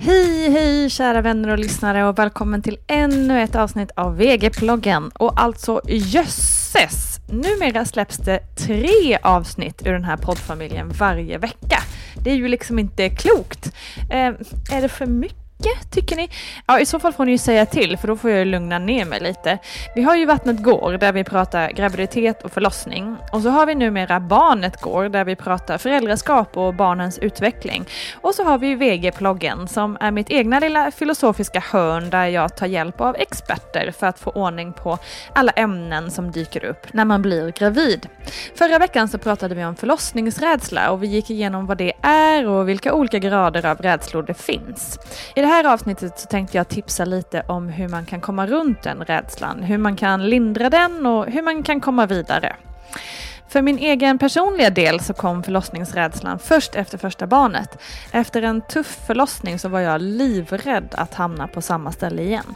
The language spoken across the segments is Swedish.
Hej, hej kära vänner och lyssnare och välkommen till ännu ett avsnitt av VG-ploggen. Och alltså jösses! Numera släpps det tre avsnitt ur den här poddfamiljen varje vecka. Det är ju liksom inte klokt. Eh, är det för mycket? Tycker ni? Ja, i så fall får ni ju säga till för då får jag lugna ner mig lite. Vi har ju Vattnet går där vi pratar graviditet och förlossning och så har vi numera Barnet går där vi pratar föräldraskap och barnens utveckling. Och så har vi VG-ploggen som är mitt egna lilla filosofiska hörn där jag tar hjälp av experter för att få ordning på alla ämnen som dyker upp när man blir gravid. Förra veckan så pratade vi om förlossningsrädsla och vi gick igenom vad det är och vilka olika grader av rädslor det finns. I det här avsnittet så tänkte jag tipsa lite om hur man kan komma runt den rädslan, hur man kan lindra den och hur man kan komma vidare. För min egen personliga del så kom förlossningsrädslan först efter första barnet. Efter en tuff förlossning så var jag livrädd att hamna på samma ställe igen.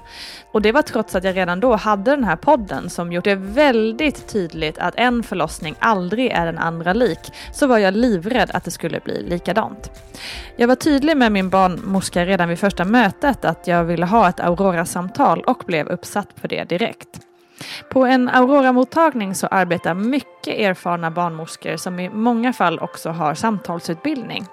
Och det var trots att jag redan då hade den här podden som gjort det väldigt tydligt att en förlossning aldrig är den andra lik, så var jag livrädd att det skulle bli likadant. Jag var tydlig med min barnmorska redan vid första mötet att jag ville ha ett Aurora-samtal och blev uppsatt på det direkt. På en Aurora-mottagning så arbetar mycket erfarna barnmorskor som i många fall också har samtalsutbildning.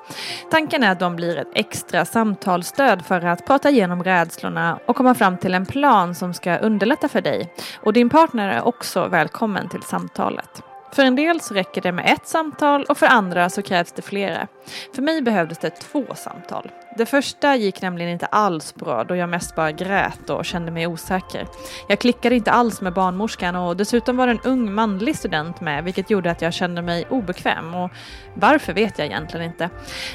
Tanken är att de blir ett extra samtalsstöd för att prata igenom rädslorna och komma fram till en plan som ska underlätta för dig. Och din partner är också välkommen till samtalet. För en del så räcker det med ett samtal och för andra så krävs det flera. För mig behövdes det två samtal. Det första gick nämligen inte alls bra då jag mest bara grät och kände mig osäker. Jag klickade inte alls med barnmorskan och dessutom var det en ung manlig student med vilket gjorde att jag kände mig obekväm och varför vet jag egentligen inte.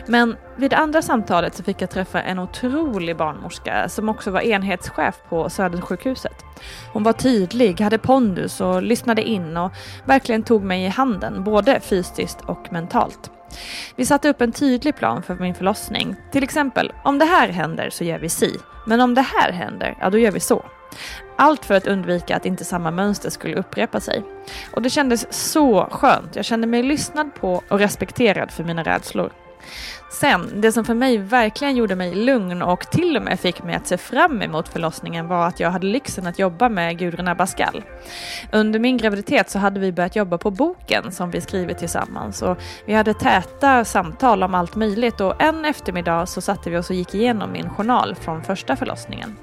Men vid det andra samtalet så fick jag träffa en otrolig barnmorska som också var enhetschef på Södersjukhuset. Hon var tydlig, hade pondus och lyssnade in och verkligen tog mig i handen både fysiskt och mentalt. Vi satte upp en tydlig plan för min förlossning. Till exempel, om det här händer så gör vi si. Men om det här händer, ja då gör vi så. Allt för att undvika att inte samma mönster skulle upprepa sig. Och det kändes så skönt. Jag kände mig lyssnad på och respekterad för mina rädslor. Sen, det som för mig verkligen gjorde mig lugn och till och med fick mig att se fram emot förlossningen var att jag hade lyxen att jobba med Gudrun Abascal. Under min graviditet så hade vi börjat jobba på boken som vi skrivit tillsammans och vi hade täta samtal om allt möjligt och en eftermiddag så satte vi oss och gick igenom min journal från första förlossningen.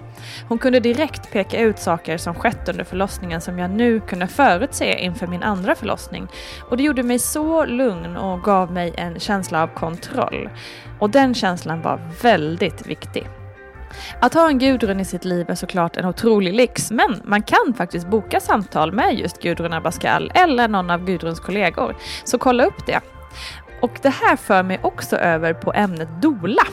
Hon kunde direkt peka ut saker som skett under förlossningen som jag nu kunde förutse inför min andra förlossning. Och det gjorde mig så lugn och gav mig en känsla av kontroll. Och den känslan var väldigt viktig. Att ha en Gudrun i sitt liv är såklart en otrolig lyx, men man kan faktiskt boka samtal med just Gudrun Abascal eller någon av Gudruns kollegor. Så kolla upp det. Och det här för mig också över på ämnet dola.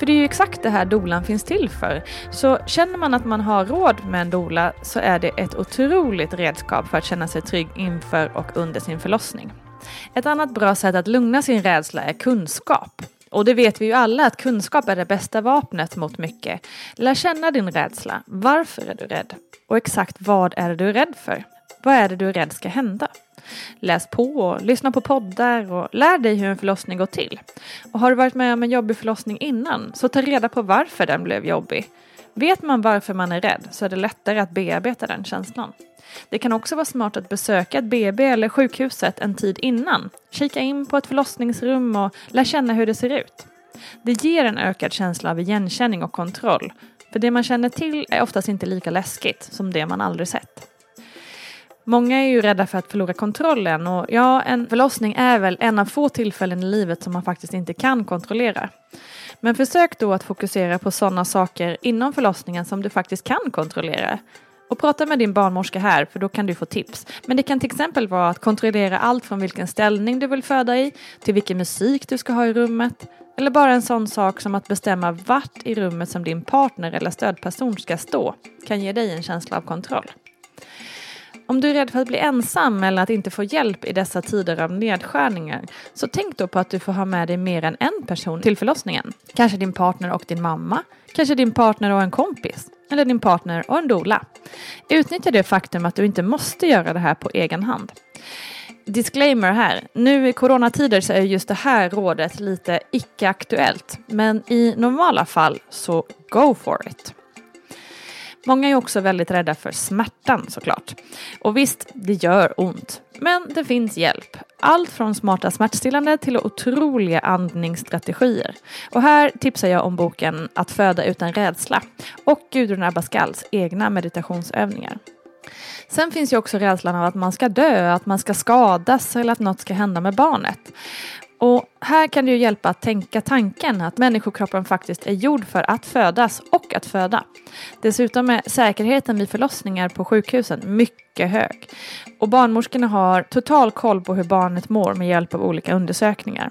För det är ju exakt det här dolan finns till för. Så känner man att man har råd med en dola så är det ett otroligt redskap för att känna sig trygg inför och under sin förlossning. Ett annat bra sätt att lugna sin rädsla är kunskap. Och det vet vi ju alla att kunskap är det bästa vapnet mot mycket. Lär känna din rädsla. Varför är du rädd? Och exakt vad är det du är rädd för? Vad är det du är rädd ska hända? Läs på, och lyssna på poddar och lär dig hur en förlossning går till. Och har du varit med om en jobbig förlossning innan, så ta reda på varför den blev jobbig. Vet man varför man är rädd så är det lättare att bearbeta den känslan. Det kan också vara smart att besöka ett BB eller sjukhuset en tid innan. Kika in på ett förlossningsrum och lär känna hur det ser ut. Det ger en ökad känsla av igenkänning och kontroll. För det man känner till är oftast inte lika läskigt som det man aldrig sett. Många är ju rädda för att förlora kontrollen och ja, en förlossning är väl en av få tillfällen i livet som man faktiskt inte kan kontrollera. Men försök då att fokusera på sådana saker inom förlossningen som du faktiskt kan kontrollera. Och prata med din barnmorska här för då kan du få tips. Men det kan till exempel vara att kontrollera allt från vilken ställning du vill föda i till vilken musik du ska ha i rummet. Eller bara en sån sak som att bestämma vart i rummet som din partner eller stödperson ska stå kan ge dig en känsla av kontroll. Om du är rädd för att bli ensam eller att inte få hjälp i dessa tider av nedskärningar så tänk då på att du får ha med dig mer än en person till förlossningen. Kanske din partner och din mamma, kanske din partner och en kompis eller din partner och en dola. Utnyttja det faktum att du inte måste göra det här på egen hand. Disclaimer här, nu i coronatider så är just det här rådet lite icke-aktuellt men i normala fall så go for it. Många är också väldigt rädda för smärtan såklart. Och visst, det gör ont. Men det finns hjälp. Allt från smarta smärtstillande till otroliga andningsstrategier. Och här tipsar jag om boken Att föda utan rädsla och Gudrun Abascals egna meditationsövningar. Sen finns ju också rädslan av att man ska dö, att man ska skadas eller att något ska hända med barnet. Och här kan det ju hjälpa att tänka tanken att människokroppen faktiskt är gjord för att födas och att föda. Dessutom är säkerheten vid förlossningar på sjukhusen mycket hög. Och barnmorskorna har total koll på hur barnet mår med hjälp av olika undersökningar.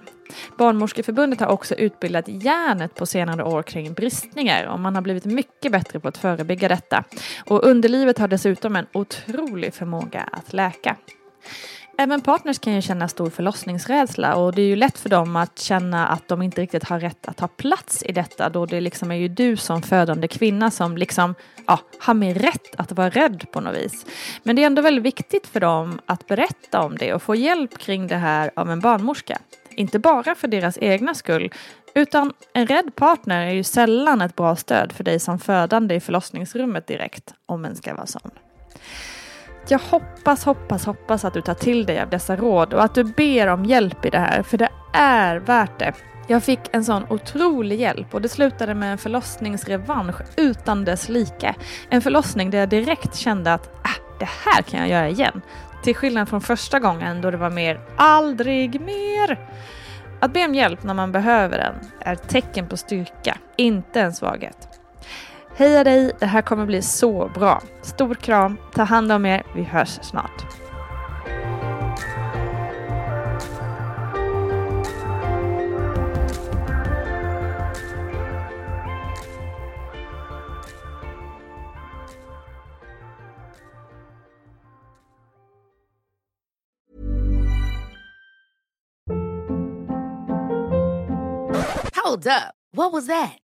Barnmorskeförbundet har också utbildat hjärnet på senare år kring bristningar och man har blivit mycket bättre på att förebygga detta. Och underlivet har dessutom en otrolig förmåga att läka. Även partners kan ju känna stor förlossningsrädsla och det är ju lätt för dem att känna att de inte riktigt har rätt att ta plats i detta då det liksom är ju du som födande kvinna som liksom ja, har mer rätt att vara rädd på något vis. Men det är ändå väldigt viktigt för dem att berätta om det och få hjälp kring det här av en barnmorska. Inte bara för deras egna skull utan en rädd partner är ju sällan ett bra stöd för dig som födande i förlossningsrummet direkt om en ska vara sån. Jag hoppas, hoppas, hoppas att du tar till dig av dessa råd och att du ber om hjälp i det här, för det är värt det. Jag fick en sån otrolig hjälp och det slutade med en förlossningsrevansch utan dess like. En förlossning där jag direkt kände att äh, det här kan jag göra igen. Till skillnad från första gången då det var mer aldrig mer. Att be om hjälp när man behöver den är ett tecken på styrka, inte en svaghet. Heja dig, det här kommer bli så bra. Stor kram, ta hand om er, vi hörs snart. Hold up. What was that?